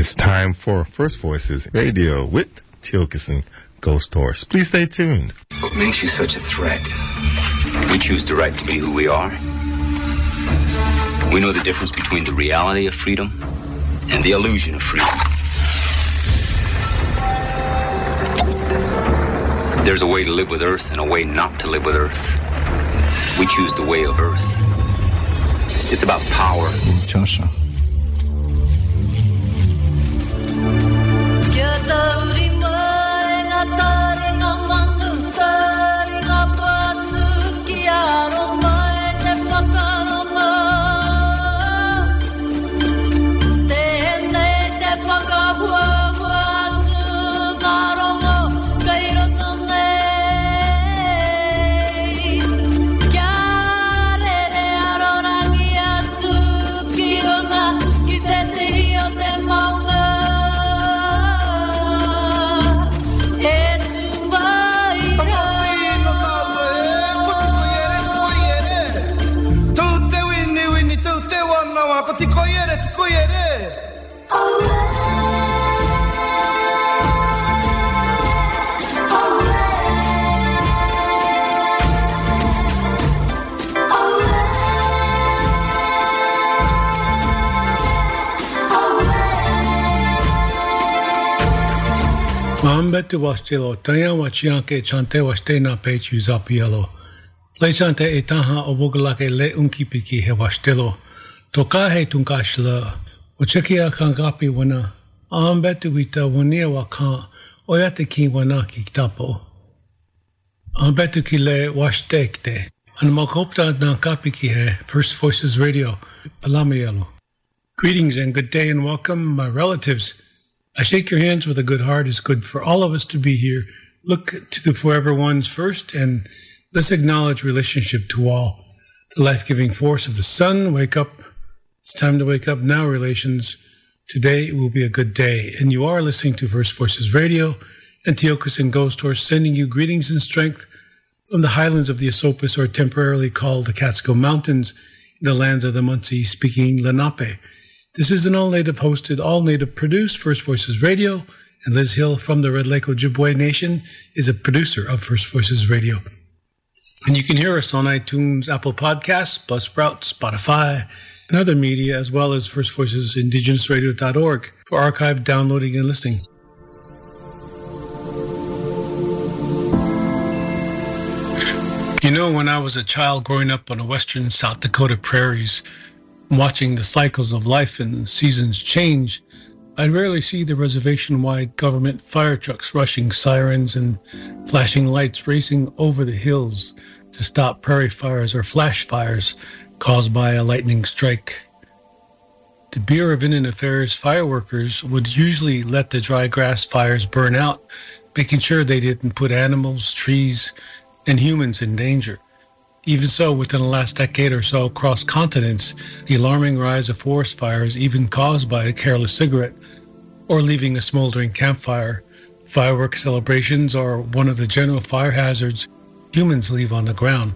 It's time for First Voices Radio with Tiokasin Ghost Horse. Please stay tuned. What makes you such a threat? We choose the right to be who we are. We know the difference between the reality of freedom and the illusion of freedom. There's a way to live with Earth and a way not to live with Earth. We choose the way of Earth. It's about power. Joshua. Taurim Mambetu wastelo, taya wachianke chante na zapielo. Le chante e taha le he wastelo. Toka he kangapi wana. Wita wania ki wana ki tapo. Ki le makopta he, First Voices Radio, Palamielo. Greetings and good day and welcome, my relatives. I shake your hands with a good heart. It's good for all of us to be here. Look to the forever ones first, and let's acknowledge relationship to all. The life giving force of the sun. Wake up. It's time to wake up now, relations. Today will be a good day. And you are listening to First Voices Radio. Tiokasin Ghost Horse sending you greetings and strength from the highlands of the Esopus, or temporarily called the Catskill Mountains, in the lands of the Munsee speaking Lenape. This is an all native hosted, all native produced First Voices Radio, and Liz Hill from the Red Lake Ojibwe Nation is a producer of First Voices Radio. And you can hear us on iTunes, Apple Podcasts, Buzzsprout, Spotify, and other media, as well as First Voices IndigenousRadio.org for archive downloading and listening. You know, when I was a child growing up on the western South Dakota prairies, watching the cycles of life and seasons change, I'd rarely see the reservation wide government fire trucks rushing sirens and flashing lights racing over the hills to stop prairie fires or flash fires caused by a lightning strike. The Bureau of Indian Affairs fireworkers would usually let the dry grass fires burn out, making sure they didn't put animals, trees, and humans in danger. Even so, within the last decade or so, across continents, the alarming rise of forest fires, even caused by a careless cigarette or leaving a smoldering campfire, fireworks celebrations are one of the general fire hazards humans leave on the ground.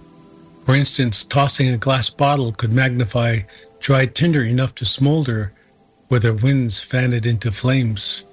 For instance, tossing a glass bottle could magnify dried tinder enough to smolder where the winds fan it into flames.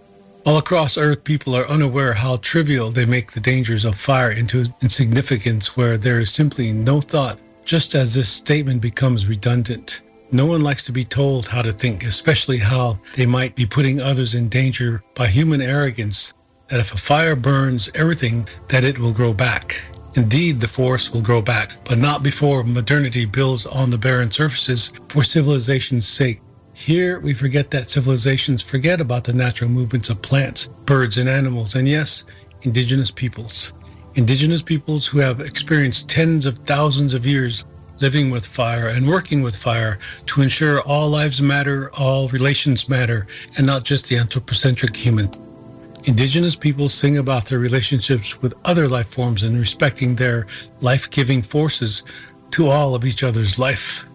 All across Earth, people are unaware how trivial they make the dangers of fire into insignificance where there is simply no thought, just as this statement becomes redundant. No one likes to be told how to think, especially how they might be putting others in danger by human arrogance that if a fire burns everything, that it will grow back. Indeed, the forest will grow back, but not before modernity builds on the barren surfaces for civilization's sake. Here, we forget that civilizations forget about the natural movements of plants, birds, and animals, and yes, indigenous peoples. Indigenous peoples who have experienced tens of thousands of years living with fire and working with fire to ensure all lives matter, all relations matter, and not just the anthropocentric human. Indigenous peoples sing about their relationships with other life forms and respecting their life giving forces to all of each other's life.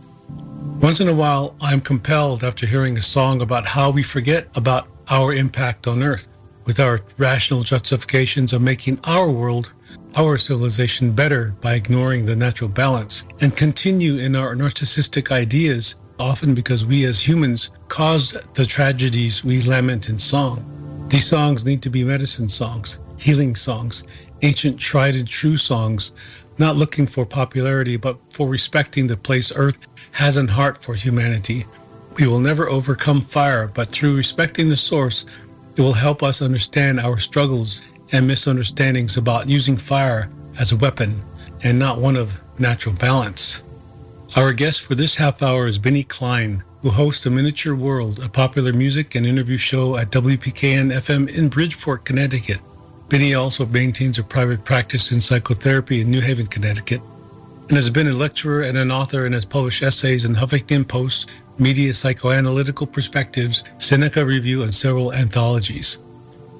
Once in a while, I'm compelled after hearing a song about how we forget about our impact on Earth with our rational justifications of making our world, our civilization better by ignoring the natural balance and continue in our narcissistic ideas often because we as humans caused the tragedies we lament in song. These songs need to be medicine songs, healing songs, ancient tried and true songs, not looking for popularity, but for respecting the place Earth has in heart for humanity. We will never overcome fire, but through respecting the source, it will help us understand our struggles and misunderstandings about using fire as a weapon and not one of natural balance. Our guest for this half hour is Binnie Klein, who hosts A Miniature World, a popular music and interview show at WPKN FM in Bridgeport, Connecticut. Binnie also maintains a private practice in psychotherapy in New Haven, Connecticut, and has been a lecturer and an author and has published essays in Huffington Post, Media Psychoanalytical Perspectives, Seneca Review, and several anthologies.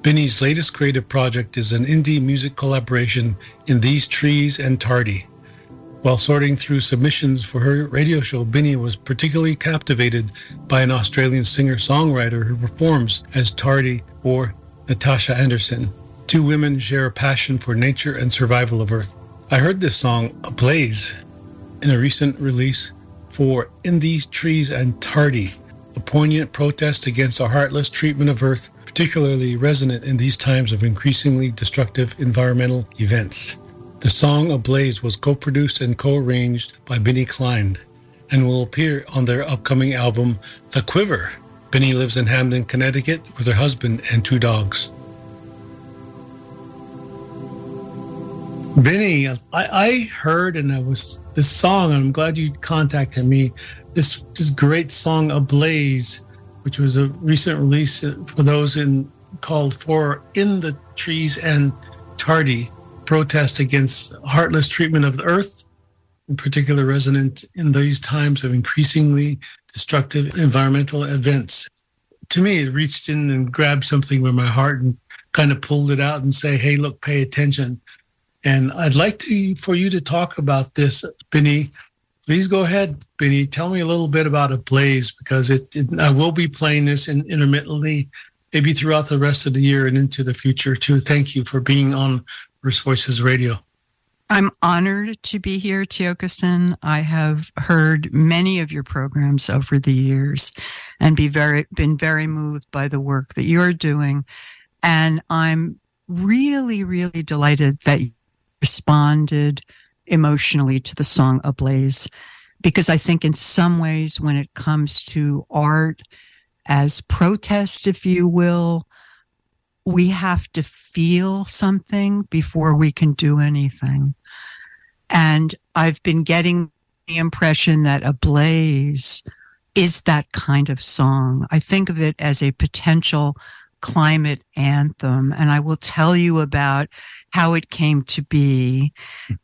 Binnie's latest creative project is an indie music collaboration in These Trees and Tartie. While sorting through submissions for her radio show, Binnie was particularly captivated by an Australian singer songwriter who performs as Tartie or Natasha Anderson. Two women share a passion for nature and survival of Earth. I heard this song, Ablaze, in a recent release for In These Trees and Tartie, a poignant protest against a heartless treatment of Earth particularly resonant in these times of increasingly destructive environmental events. The song Ablaze was co produced and co arranged by Binnie Klein and will appear on their upcoming album, The Quiver. Binnie lives in Hamden, Connecticut with her husband and two dogs. Binnie, I, I heard and I was this song, and I'm glad you contacted me. This this great song, Ablaze, which was a recent release uh, for those in called for in the trees and Tartie protest against heartless treatment of the earth in particular resonant in these times of increasingly destructive environmental events to me it reached in and grabbed something with my heart and kind of pulled it out and say hey look pay attention and i'd like to for you to talk about this binnie please go ahead, Binnie. Tell me a little bit about Ablaze because it, it I will be playing this in, intermittently, maybe throughout the rest of the year and into the future too. Thank you for being on First Voices Radio. I'm honored to be here, Tiokasin. I have heard many of your programs over the years and be very been very moved by the work that you're doing. And I'm really, really delighted that responded emotionally to the song Ablaze because I think in some ways when it comes to art as protest, if you will, we have to feel something before we can do anything. And I've been getting the impression that Ablaze is that kind of song. I think of it as a potential climate anthem. And I will tell you about how it came to be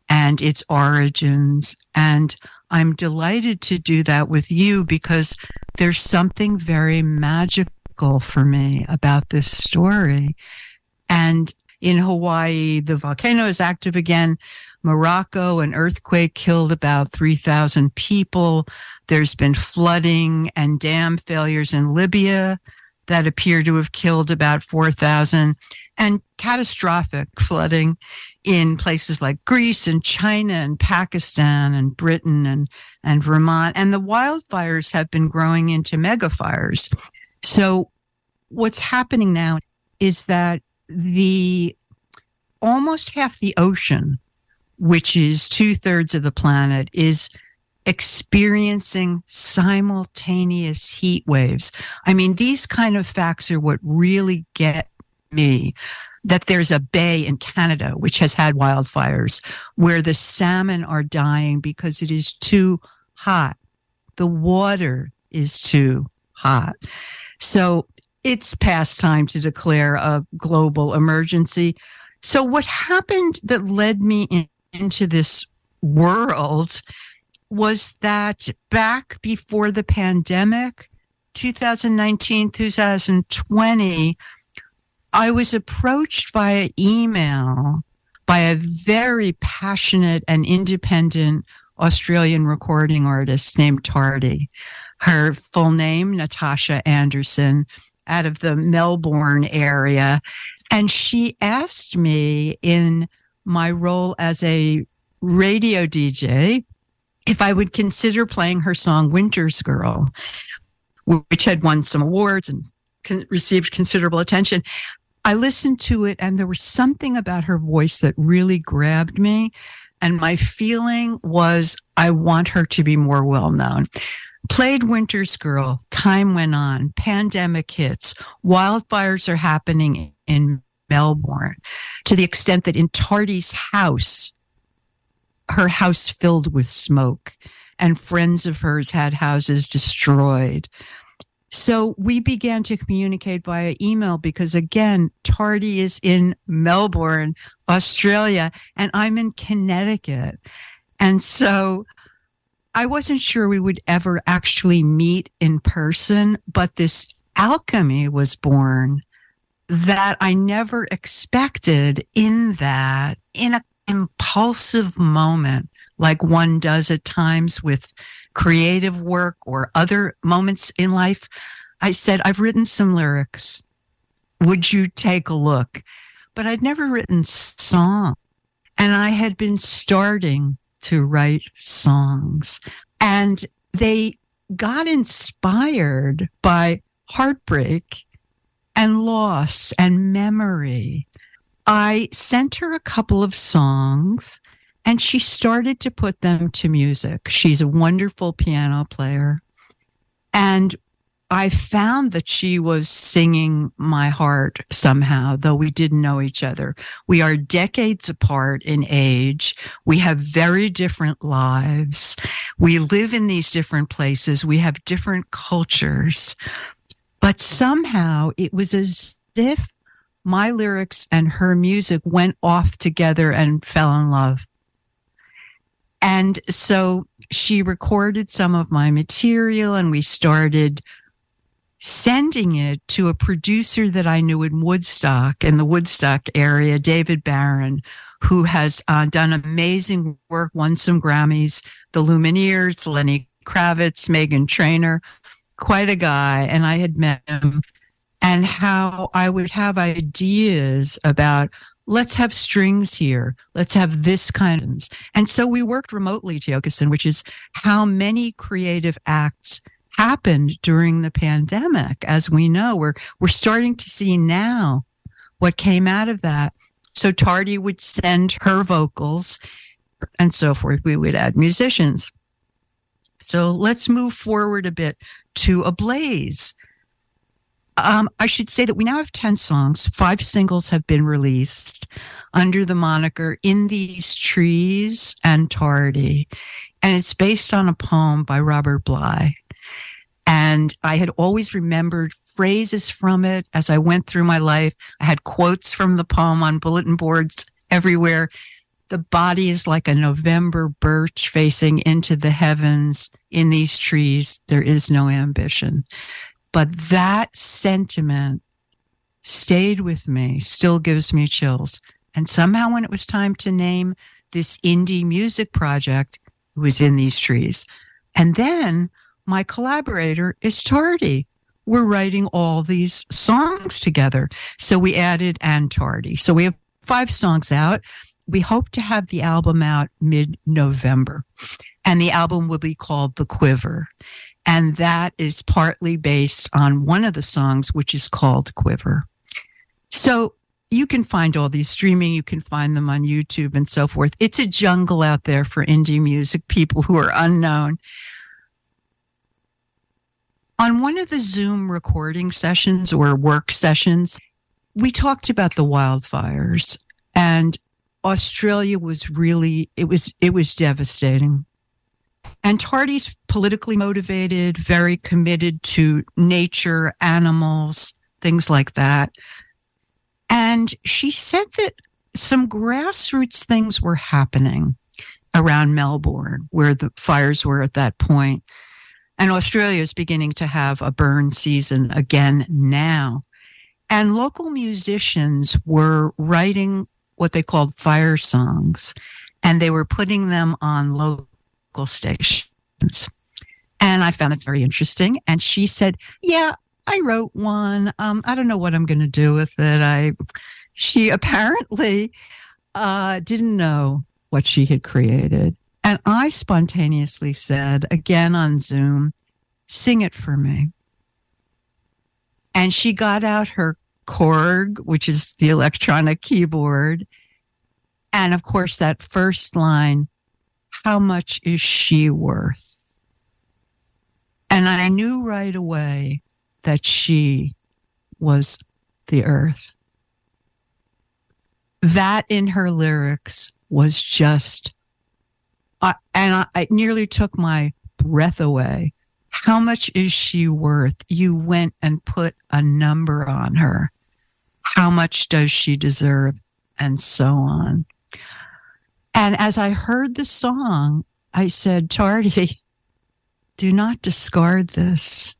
and its origins. And I'm delighted to do that with you because there's something very magical for me about this story. And in Hawaii, the volcano is active again. Morocco, an earthquake killed about 3,000 people. There's been flooding and dam failures in Libya that appear to have killed about 4,000 and catastrophic flooding in places like Greece and China and Pakistan and Britain and, and Vermont. And the wildfires have been growing into megafires. So what's happening now is that the almost half the ocean, which is two thirds of the planet, is experiencing simultaneous heat waves. I mean, these kind of facts are what really get me that there's a bay in Canada which has had wildfires where the salmon are dying because it is too hot. The water is too hot. So it's past time to declare a global emergency. So what happened that led me in, into this world was that back before the pandemic, 2019, 2020, I was approached via email by a very passionate and independent Australian recording artist named Tartie. Her full name, Natasha Anderson, out of the Melbourne area. And she asked me in my role as a radio DJ if I would consider playing her song Winter's Girl, which had won some awards and con- received considerable attention. I listened to it and there was something about her voice that really grabbed me. And my feeling was I want her to be more well known. Played Winter's Girl, time went on, pandemic hits, wildfires are happening in Melbourne to the extent that in Tartie's house, her house filled with smoke and friends of hers had houses destroyed. So we began to communicate via email because again, Tartie is in Melbourne, Australia, and I'm in Connecticut. And so I wasn't sure we would ever actually meet in person, but this alchemy was born that I never expected in that in a impulsive moment like one does at times with creative work or other moments in life, I said, I've written some lyrics. Would you take a look? But I'd never written song. And I had been starting to write songs. And they got inspired by heartbreak and loss and memory. I sent her a couple of songs and she started to put them to music. She's a wonderful piano player. And I found that she was singing my heart somehow, though we didn't know each other. We are decades apart in age. We have very different lives. We live in these different places. We have different cultures. But somehow it was as if my lyrics and her music went off together and fell in love. And so she recorded some of my material and we started sending it to a producer that I knew in Woodstock, in the Woodstock area, David Baron, who has uh, done amazing work, won some Grammys, the Lumineers, Lenny Kravitz, Meghan Trainor, quite a guy. And I had met him and how I would have ideas about let's have strings here. Let's have this kind of. Things. And so we worked remotely, Tiokasin, which is how many creative acts happened during the pandemic. As we know, we're, we're starting to see now what came out of that. So Tartie would send her vocals and so forth. We would add musicians. So let's move forward a bit to Ablaze. Um, I should say that we now have 10 songs. Five singles have been released under the moniker In These Trees and Tartie. And it's based on a poem by Robert Bly. And I had always remembered phrases from it as I went through my life. I had quotes from the poem on bulletin boards everywhere. The body is like a November birch facing into the heavens. In these trees, there is no ambition. But that sentiment stayed with me, still gives me chills. And somehow, when it was time to name this indie music project, it was in these trees. And then my collaborator is Tartie. We're writing all these songs together. So we added and Tartie. So we have five songs out. We hope to have the album out mid November. And the album will be called The Quiver. And that is partly based on one of the songs, which is called Quiver. So you can find all these streaming, you can find them on YouTube and so forth. It's a jungle out there for indie music people who are unknown. On one of the Zoom recording sessions or work sessions, we talked about the wildfires and Australia was really it was it was devastating. And Tartie's politically motivated, very committed to nature, animals, things like that. And she said that some grassroots things were happening around Melbourne, where the fires were at that point. And Australia is beginning to have a burn season again now. And local musicians were writing what they called fire songs, and they were putting them on local local stations. And I found it very interesting. And she said, Yeah, I wrote one. Um, I don't know what I'm going to do with it. I, she apparently uh, didn't know what she had created. And I spontaneously said, again on Zoom, sing it for me. And she got out her Korg, which is the electronic keyboard. And of course, that first line, how much is she worth? And I knew right away that she was the earth. That in her lyrics was just, uh, and I, I nearly took my breath away. How much is she worth? You went and put a number on her. How much does she deserve? And so on. And as I heard the song, I said, Tartie, do not discard this.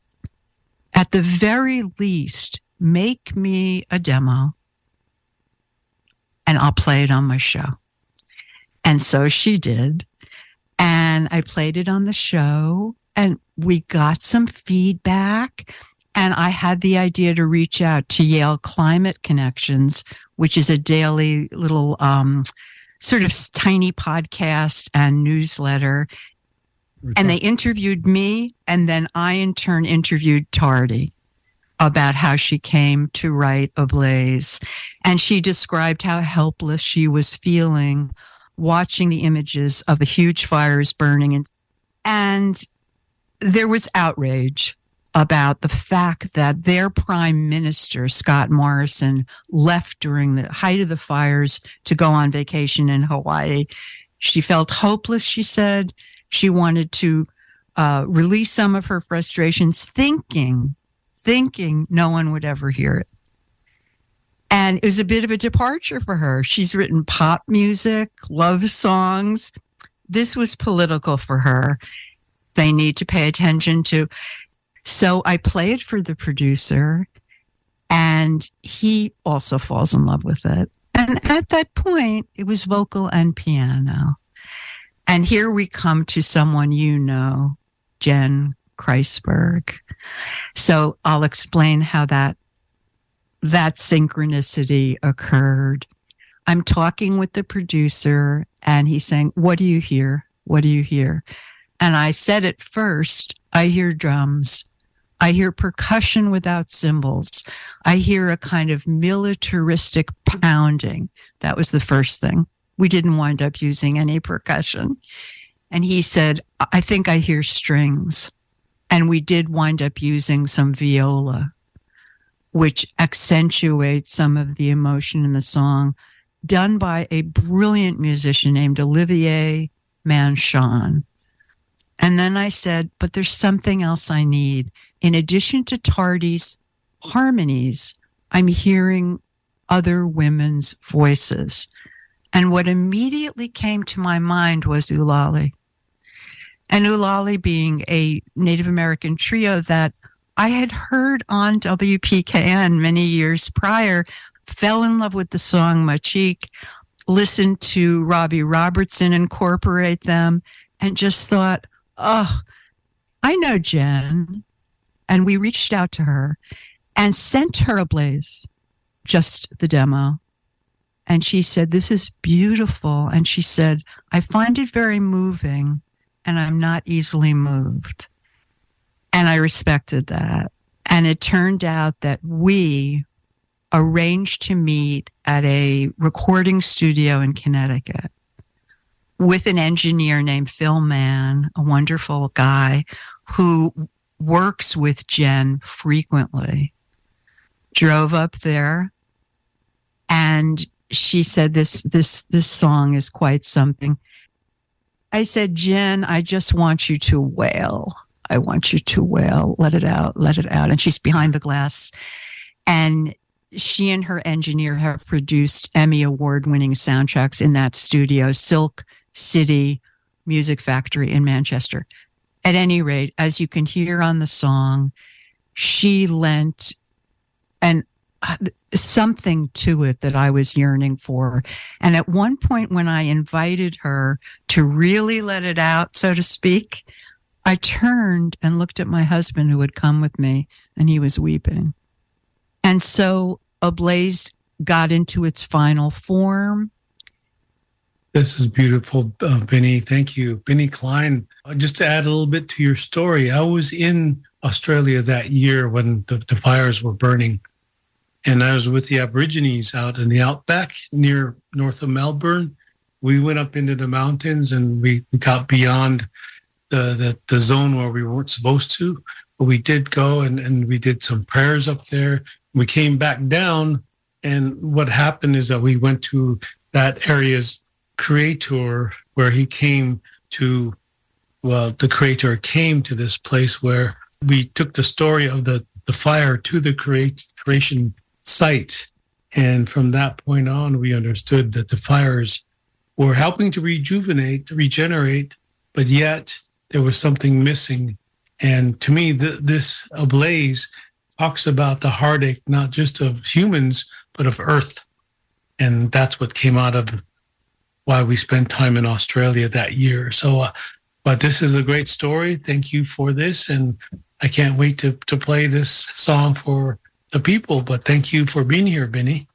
At the very least, make me a demo and I'll play it on my show. And so she did. And I played it on the show and we got some feedback. And I had the idea to reach out to Yale Climate Connections, which is a daily little, um, sort of tiny podcast and newsletter. And they interviewed me, and then I in turn interviewed Tartie about how she came to write Ablaze. And she described how helpless she was feeling watching the images of the huge fires burning. And, and there was outrage about the fact that their prime minister, Scott Morrison, left during the height of the fires to go on vacation in Hawaii. She felt hopeless, she said. She wanted to uh, release some of her frustrations, thinking, thinking no one would ever hear it. And it was a bit of a departure for her. She's written pop music, love songs. This was political for her. They need to pay attention to. So I play it for the producer, and he also falls in love with it. And at that point, it was vocal and piano. And here we come to someone you know, Jen Kreisberg. So I'll explain how that that synchronicity occurred. I'm talking with the producer and he's saying, What do you hear? What do you hear? And I said at first, I hear drums. I hear percussion without cymbals. I hear a kind of militaristic pounding. That was the first thing we didn't wind up using any percussion. And he said, I think I hear strings. And we did wind up using some viola, which accentuates some of the emotion in the song, done by a brilliant musician named Olivier Manchon. And then I said, but there's something else I need. In addition to Tartie's harmonies, I'm hearing other women's voices. And what immediately came to my mind was Ulali. And Ulali being a Native American trio that I had heard on WPKN many years prior, fell in love with the song Mahk Jchi, listened to Robbie Robertson incorporate them, and just thought, oh, I know Jen. And we reached out to her and sent her Ablaze, just the demo. And she said, This is beautiful. And she said, I find it very moving and I'm not easily moved. And I respected that. And it turned out that we arranged to meet at a recording studio in Connecticut with an engineer named Phil Mann, a wonderful guy who works with Jen frequently. Drove up there and she said this this this song is quite something. I said, Jen, I just want you to wail. I want you to wail. Let it out. Let it out. And she's behind the glass. And she and her engineer have produced Emmy award winning soundtracks in that studio, Silk City Music Factory in Manchester. At any rate, as you can hear on the song, she lent an uh, something to it that I was yearning for. And at one point, when I invited her to really let it out, so to speak, I turned and looked at my husband who had come with me, and he was weeping. And so Ablaze got into its final form. This is beautiful, uh, Binnie. Thank you. Binnie Klein. Uh, just to add a little bit to your story, I was in Australia that year when the, the fires were burning. And I was with the Aborigines out in the outback near north of Melbourne. We went up into the mountains and we got beyond the, the, the zone where we weren't supposed to. But we did go and, and we did some prayers up there. We came back down. And what happened is that we went to that area's creator where he came to well the creator came to this place where we took the story of the the fire to the creation site. And from that point on we understood that the fires were helping to rejuvenate regenerate but yet there was something missing. And to me th- this ablaze talks about the heartache not just of humans but of earth. And that's what came out of why we spent time in Australia that year. So, uh, but this is a great story. Thank you for this. And I can't wait to, to play this song for the people. But thank you for being here, Binnie.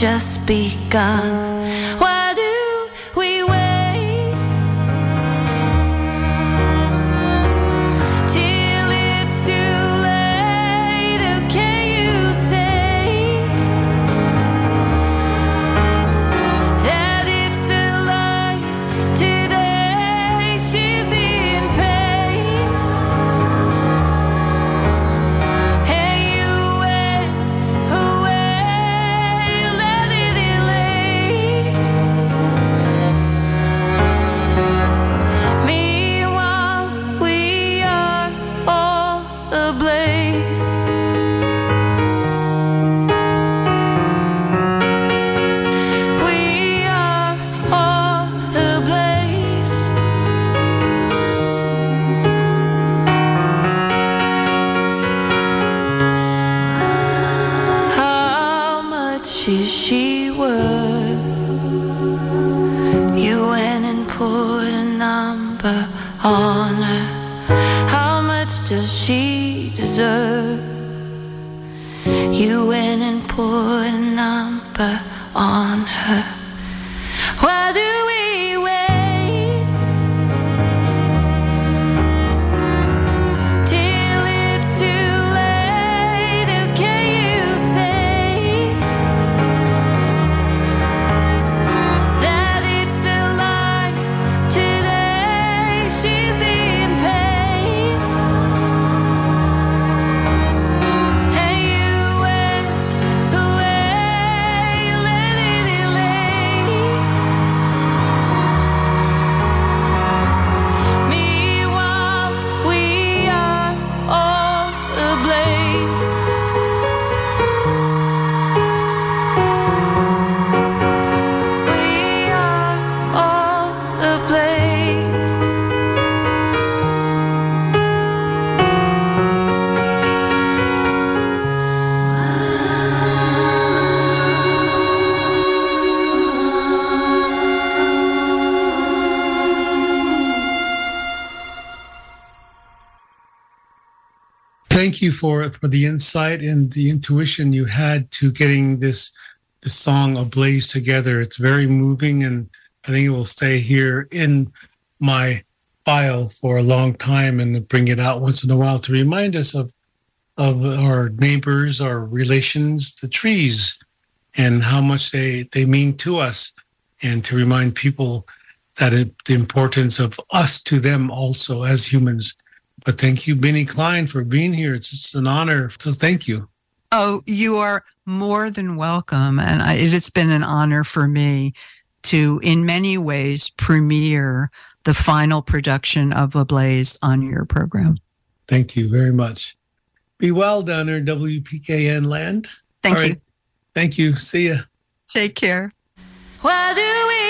Just begun. Thank you for for the insight and the intuition you had to getting this this song ablaze together. It's very moving, and I think it will stay here in my file for a long time and bring it out once in a while to remind us of of our neighbors, our relations, the trees, and how much they they mean to us, and to remind people that it, the importance of us to them also as humans but thank you, Binnie Klein, for being here. It's just an honor. So thank you. Oh, you are more than welcome. And I, it has been an honor for me to, in many ways, premiere the final production of Ablaze on your program. Thank you very much. Be well down there, WPKN land. Thank All you. Right. Thank you. See ya. Take care. Why do we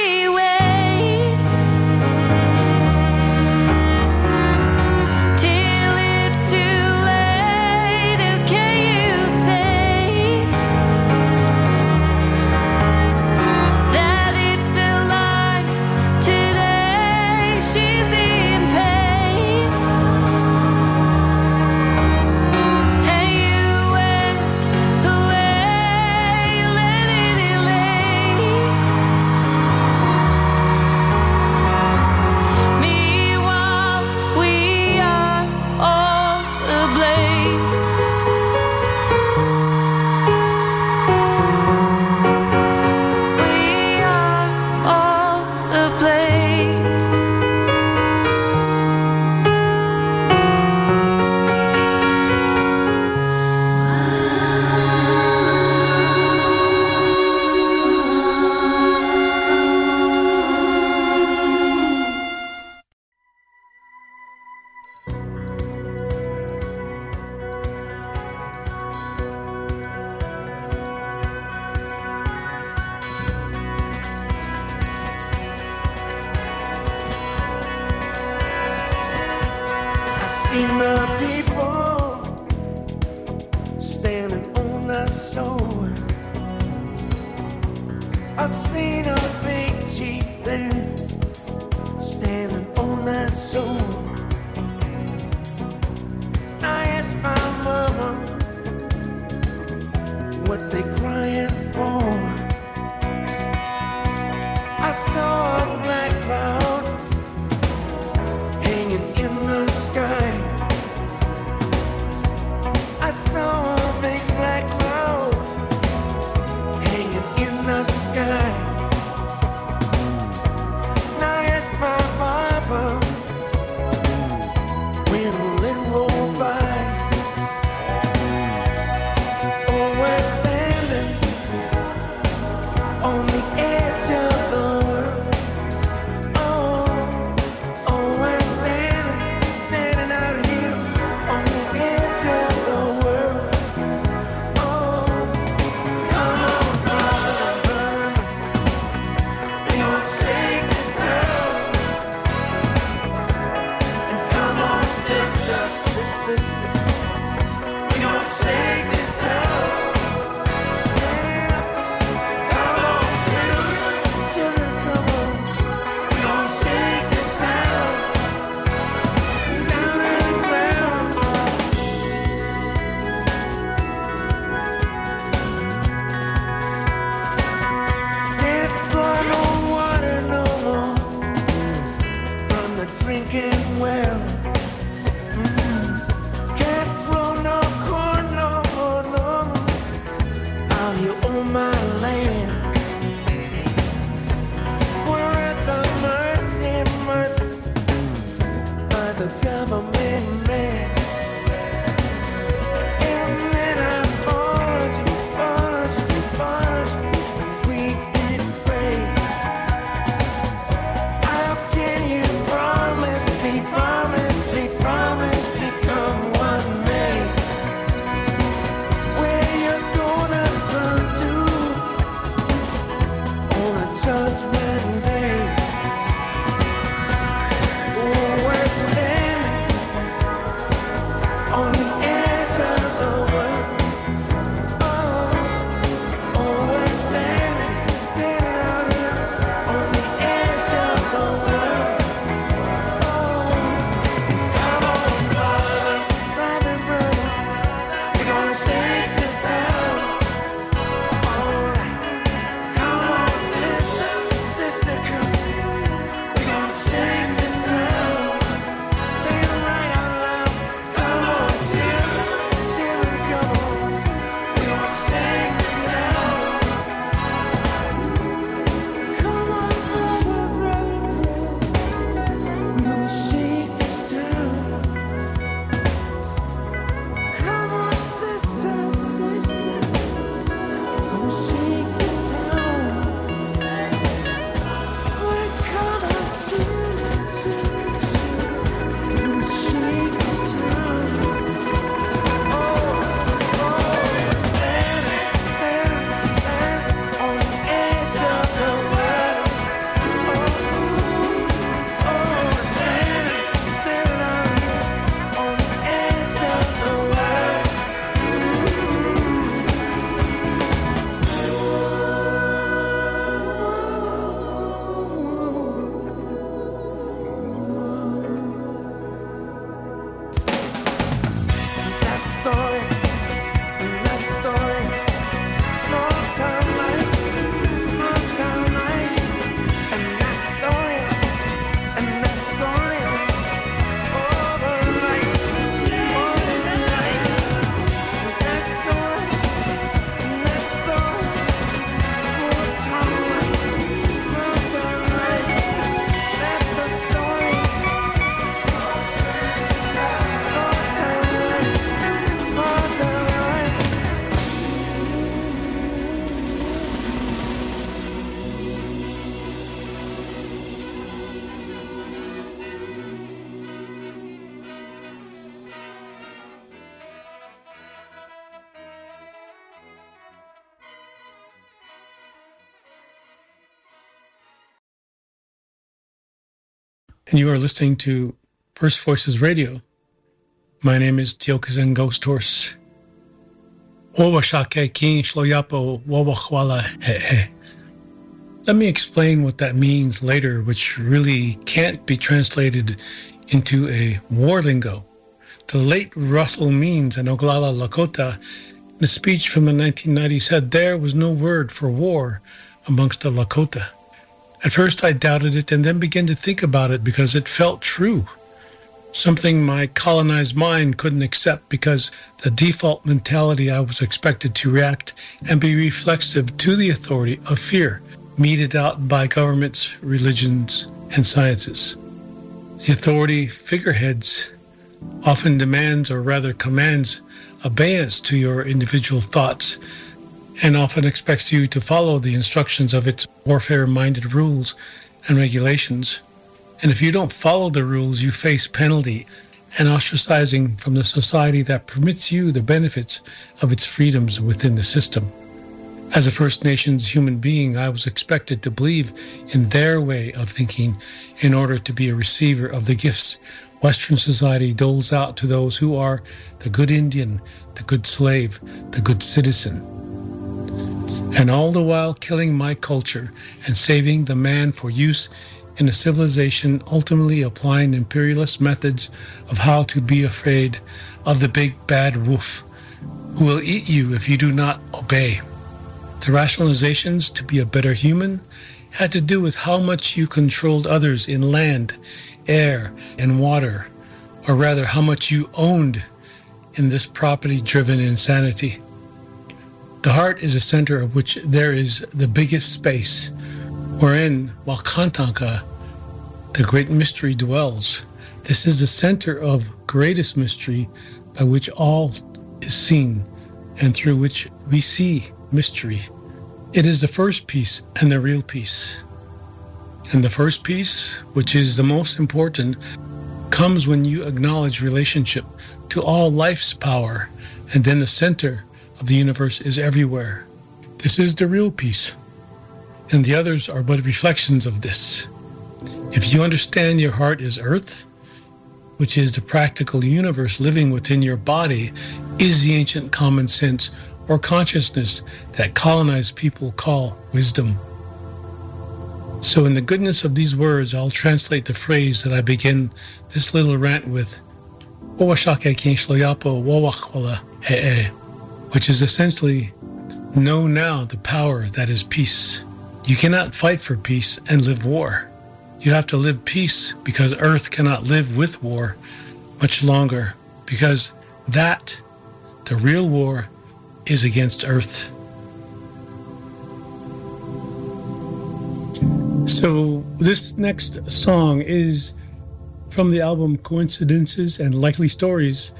and you are listening to First Voices Radio. My name is Tiokasin Ghosthorse. Let me explain what that means later, which really can't be translated into a war lingo. The late Russell Means in Oglala Lakota, in a speech from the 1990s, said there was no word for war amongst the Lakota. At first, I doubted it and then began to think about it because it felt true. Something my colonized mind couldn't accept because the default mentality I was expected to react and be reflexive to the authority of fear meted out by governments, religions, and sciences. The authority figureheads often demands, or rather commands, abeyance to your individual thoughts and often expects you to follow the instructions of its warfare minded rules and regulations. And if you don't follow the rules, you face penalty and ostracizing from the society that permits you the benefits of its freedoms within the system. As a First Nations human being, I was expected to believe in their way of thinking in order to be a receiver of the gifts Western society doles out to those who are the good Indian, the good slave, the good citizen and all the while killing my culture and saving the man for use in a civilization ultimately applying imperialist methods of how to be afraid of the big bad wolf who will eat you if you do not obey. The rationalizations to be a better human had to do with how much you controlled others in land, air, and water, or rather, how much you owned in this property driven insanity. The heart is a center of which there is the biggest space, wherein Wakantanka, the great mystery, dwells. This is the center of greatest mystery by which all is seen and through which we see mystery. It is the first piece and the real piece. And the first piece, which is the most important, comes when you acknowledge relationship to all life's power, and then the center of the universe is everywhere. This is the real peace, and the others are but reflections of this. If you understand your heart is earth, which is the practical universe living within your body, is the ancient common sense or consciousness that colonized people call wisdom. So, in the goodness of these words, I'll translate the phrase that I begin this little rant with which is essentially know now the power that is peace. You cannot fight for peace and live war. You have to live peace because Earth cannot live with war much longer because that, the real war, is against Earth. So, this next song is from the album Coincidences and Likely Stories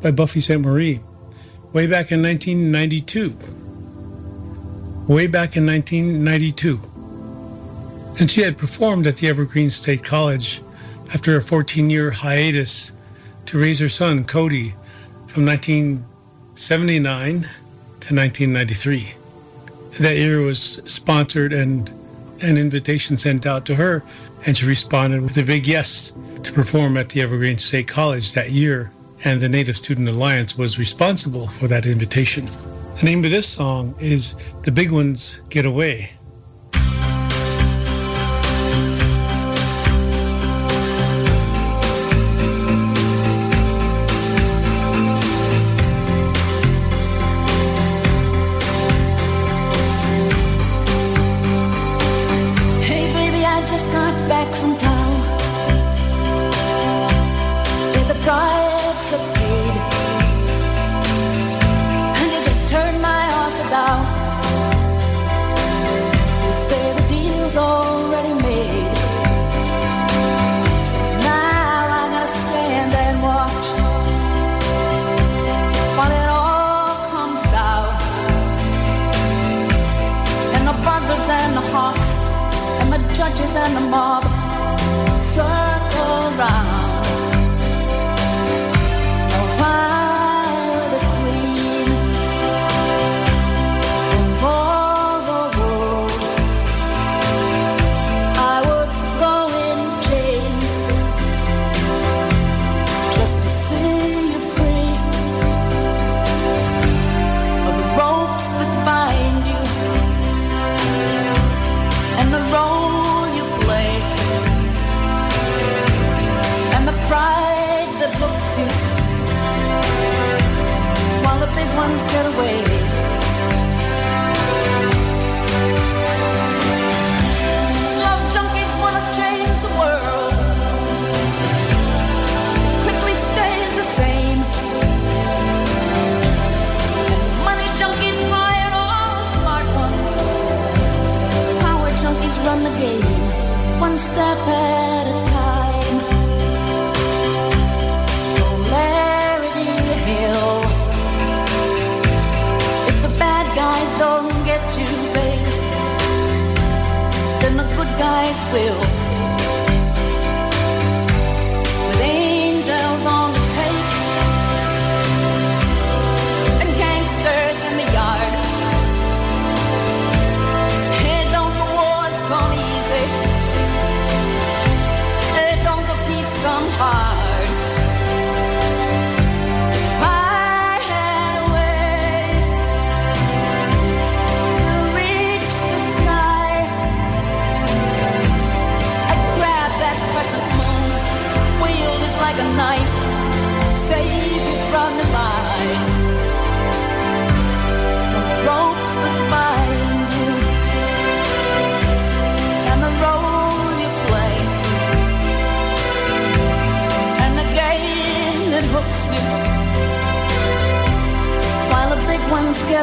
by Buffy Sainte-Marie way back in 1992. Way back in 1992. And she had performed at the Evergreen State College after a 14 year hiatus to raise her son, Cody, from 1979 to 1993. That year was sponsored and an invitation sent out to her, and she responded with a big yes to perform at the Evergreen State College that year and the Native Student Alliance was responsible for that invitation. The name of this song is The Big Ones Get Away.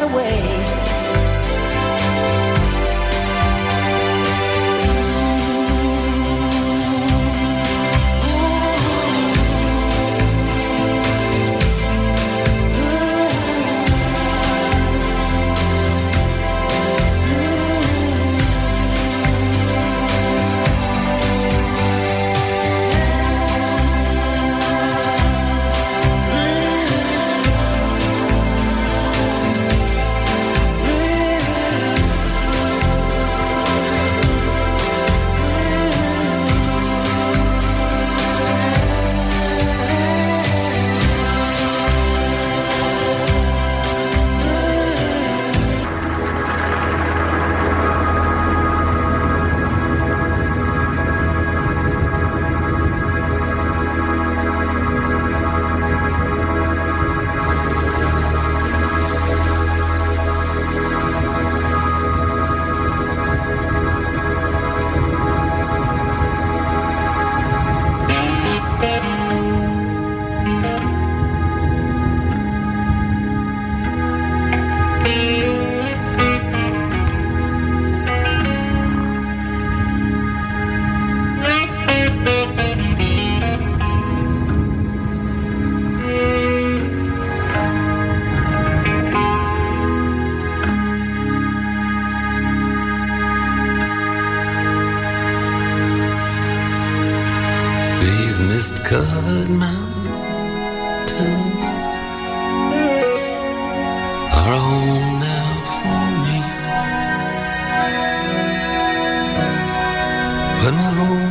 away. These mist-covered mountains are home now for me. When home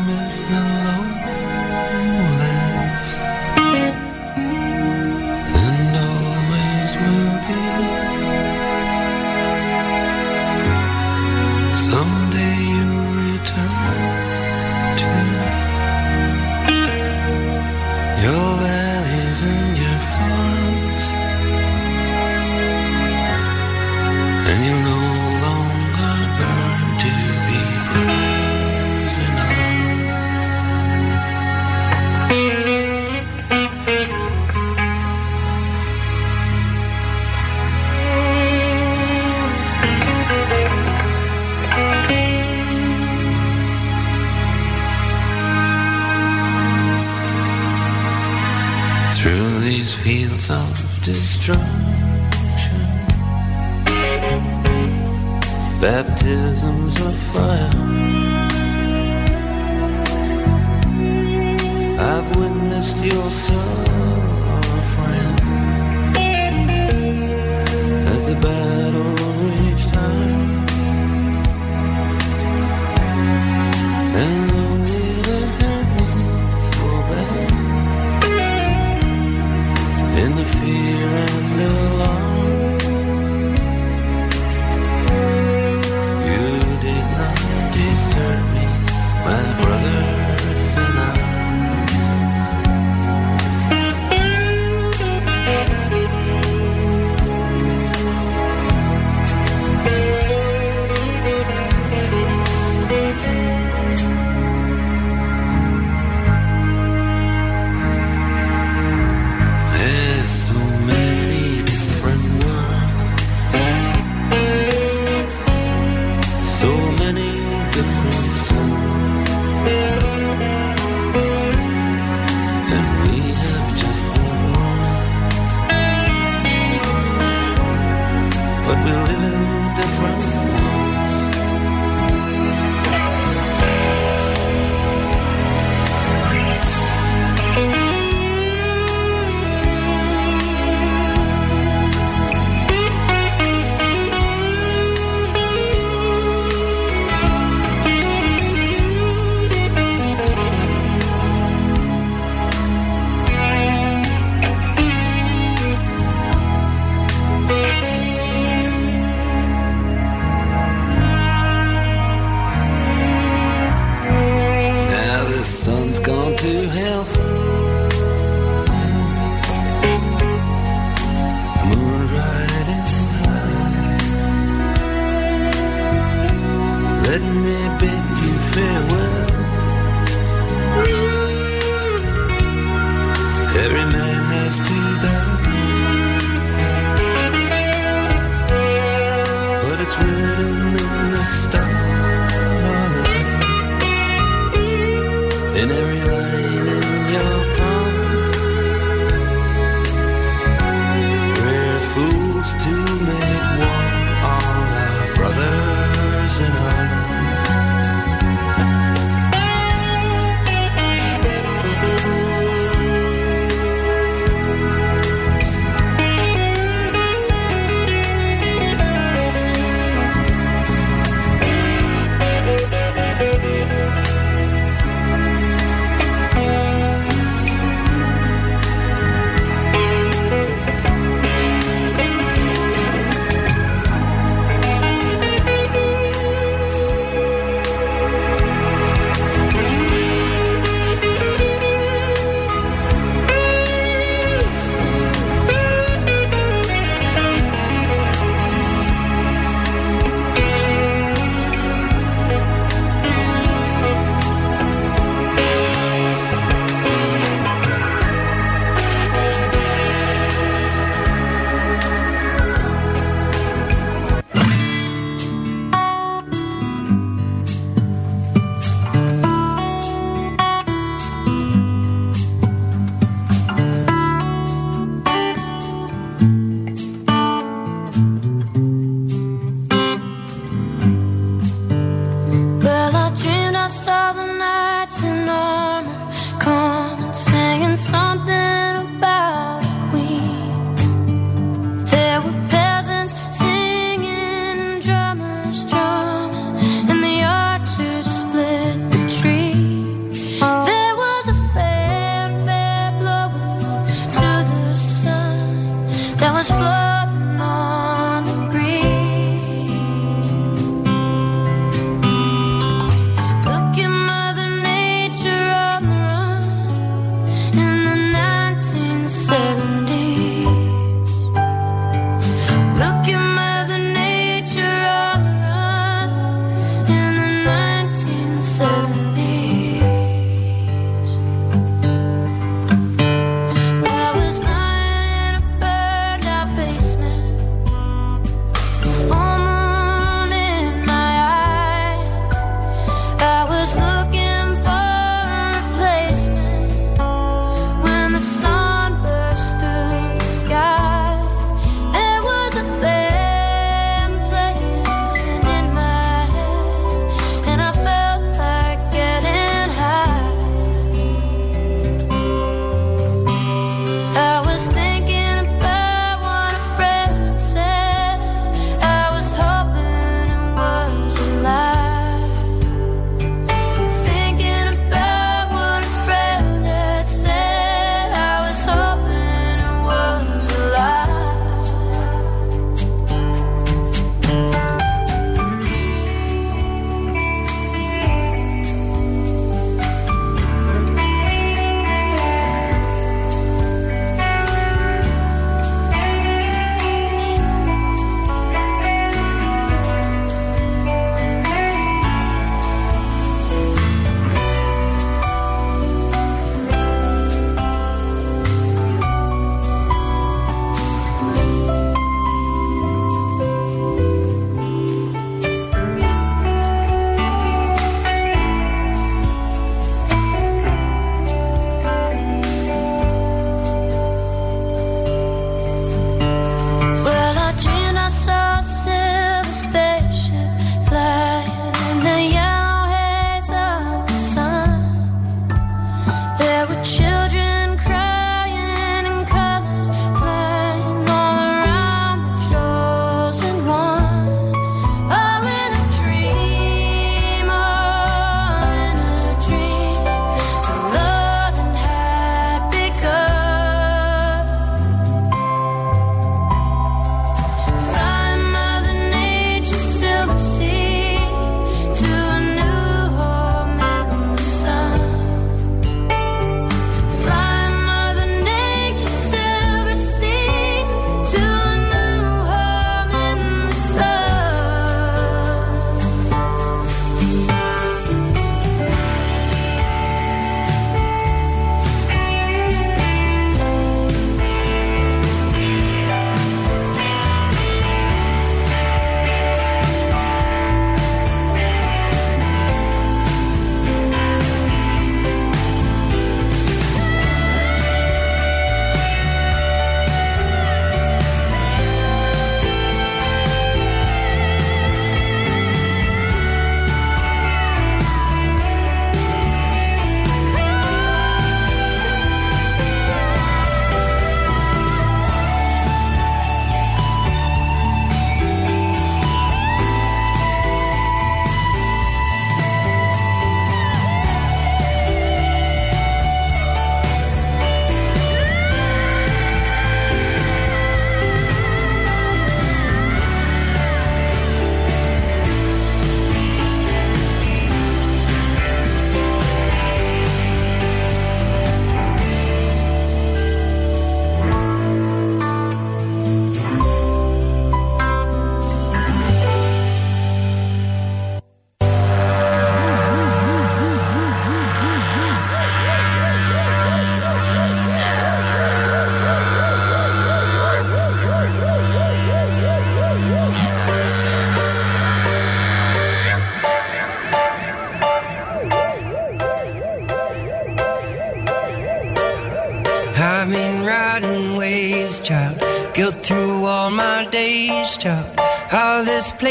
destruction. Baptisms of fire. I've witnessed your soul.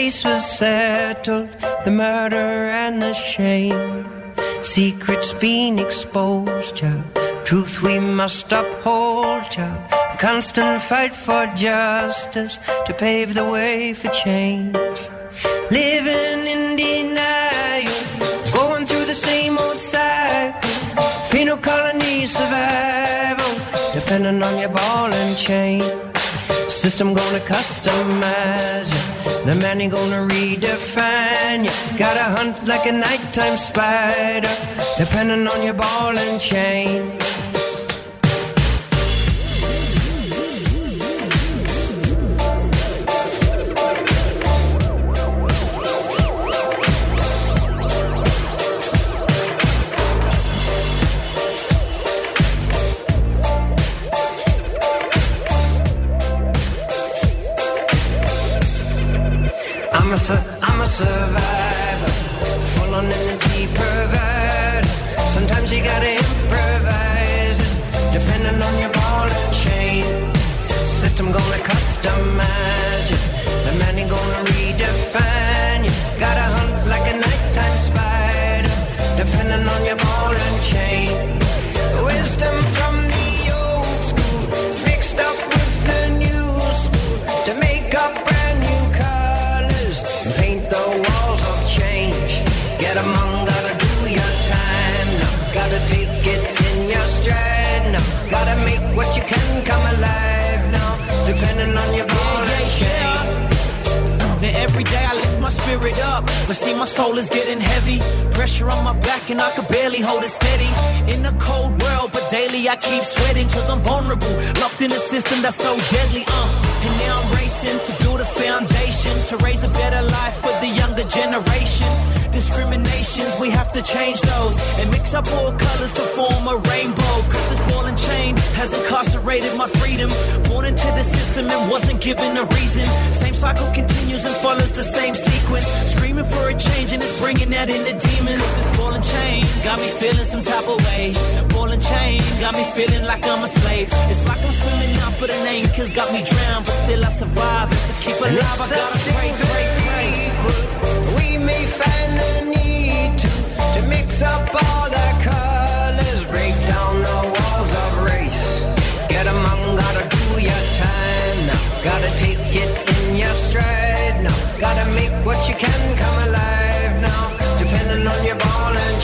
Place was settled, the murder and the shame. Secrets being exposed, child. Truth we must uphold, child. Constant fight for justice to pave the way for change. Living in denial, going through the same old cycle. Penal colony survival, depending on your ball and chain. System gonna customize the man ain't gonna redefine you. Gotta hunt like a nighttime spider, depending on your ball and chain. I'm a, I'm a survivor, full on energy provider. Sometimes you gotta improvise, depending on your ball and chain. System gonna customize you, the man ain't gonna redefine you. Gotta hunt like a nighttime spider, depending on your ball and chain. Wisdom Depending on your ball and chain. Now every day I lift my spirit up, but see my soul is getting heavy. Pressure on my back and I can barely hold it steady. In a cold world, but daily I keep sweating cause I'm vulnerable. Locked in a system that's so deadly, uh. And now I'm racing to build a foundation to raise a better life for the younger generation. Discriminations, we have to change those and mix up all colors to form a rainbow. Cause this ball and chain has incarcerated my freedom. Born into the system and wasn't given a reason. Same cycle continues and follows the same sequence. Screaming for a change and it's bringing that in the demons. This ball and chain got me feeling some type of way. Ball and chain got me feeling like I'm a slave. It's like I'm swimming out, but an anchor's got me drowned. But still I survive and to keep alive, I gotta pray, pray, pray. We may find the need to, to mix up all the colors, break down the walls of race. Get among, gotta do your time now. Gotta take it in your stride now. Gotta make what you can come alive now. Depending on your ball and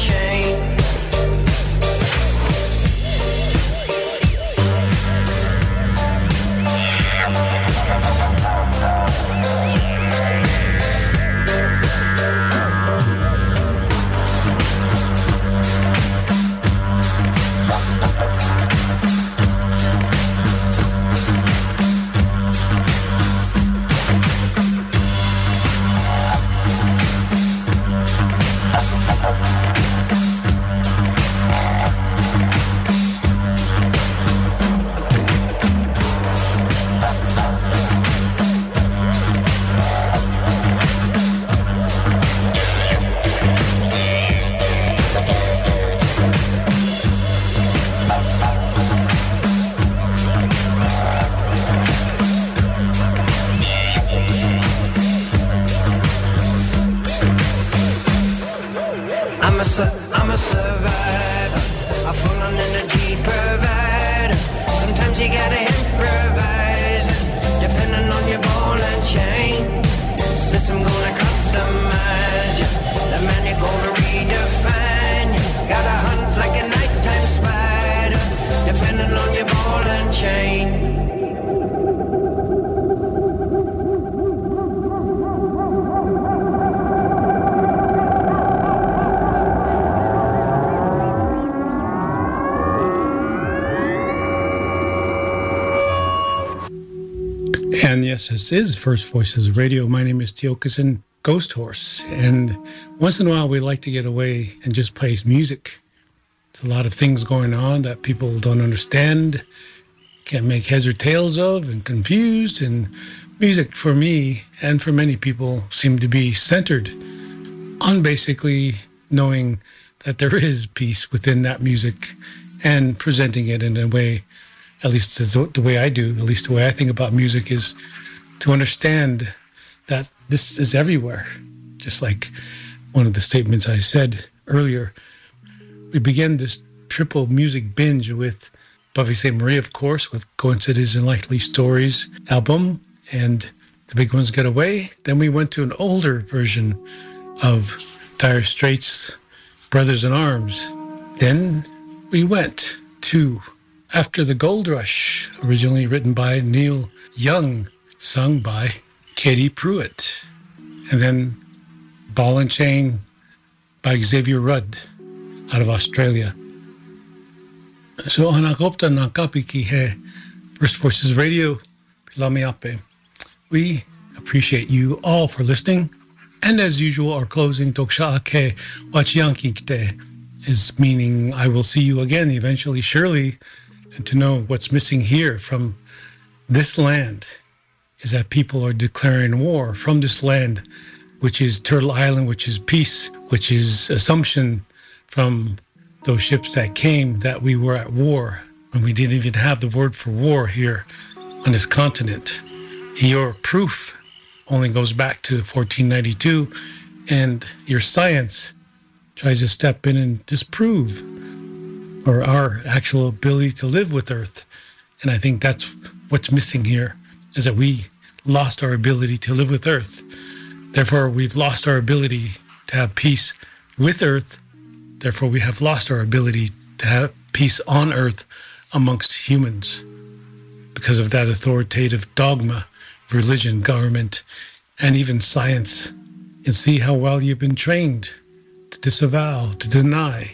this is First Voices Radio. My name is Tiokasin Ghosthorse. And once in a while, we like to get away and just play music. There's a lot of things going on that people don't understand, can't make heads or tails of, and confused. And music, for me and for many people, seem to be centered on basically knowing that there is peace within that music and presenting it in a way at least the way I do, at least the way I think about music is to understand that this is everywhere. Just like one of the statements I said earlier, we began this triple music binge with Buffy Sainte-Marie, of course, with Coincidences and Likely Stories album, and The Big Ones Get Away. Then we went to an older version of Dire Straits' Brothers in Arms. Then we went to After the Gold Rush, originally written by Neil Young, sung by Katie Pruitt. And then Ball and Chain by Xavier Rudd out of Australia. So Anakopta Nakapiki He, First Voices Radio, Pilamiape. We appreciate you all for listening. And as usual, our closing Toksha Ake Wachiankikte is meaning I will see you again eventually, surely. And to know what's missing here from this land is that people are declaring war from this land, which is Turtle Island, which is peace, which is assumption from those ships that came that we were at war when we didn't even have the word for war here on this continent. Your proof only goes back to 1492, and your science tries to step in and disprove or our actual ability to live with Earth. And I think that's what's missing here is that we lost our ability to live with Earth. Therefore, we've lost our ability to have peace with Earth. Therefore, we have lost our ability to have peace on Earth amongst humans because of that authoritative dogma, of religion, government, and even science. And see how well you've been trained to disavow, to deny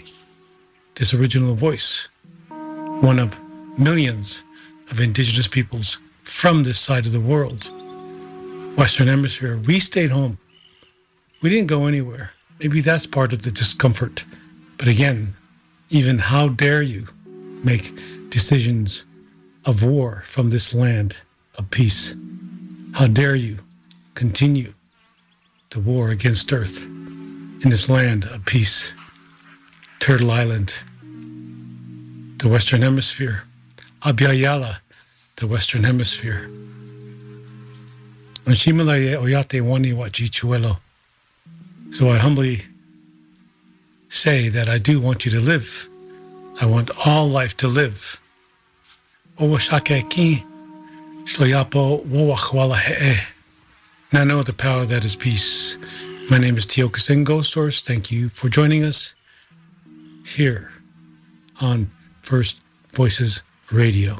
this original voice, one of millions of indigenous peoples from this side of the world. Western Hemisphere, we stayed home. We didn't go anywhere. Maybe that's part of the discomfort. But again, even how dare you make decisions of war from this land of peace? How dare you continue the war against Earth in this land of peace? Turtle Island, the Western Hemisphere, Abya the Western Hemisphere. oyate wani wachichuelo. So I humbly say that I do want you to live. I want all life to live. Owashake ki shloyapo wowachwala he'e. I know the power that is peace. My name is Tiokasin Ghosthorse. Thank you for joining us here on First Voices Radio.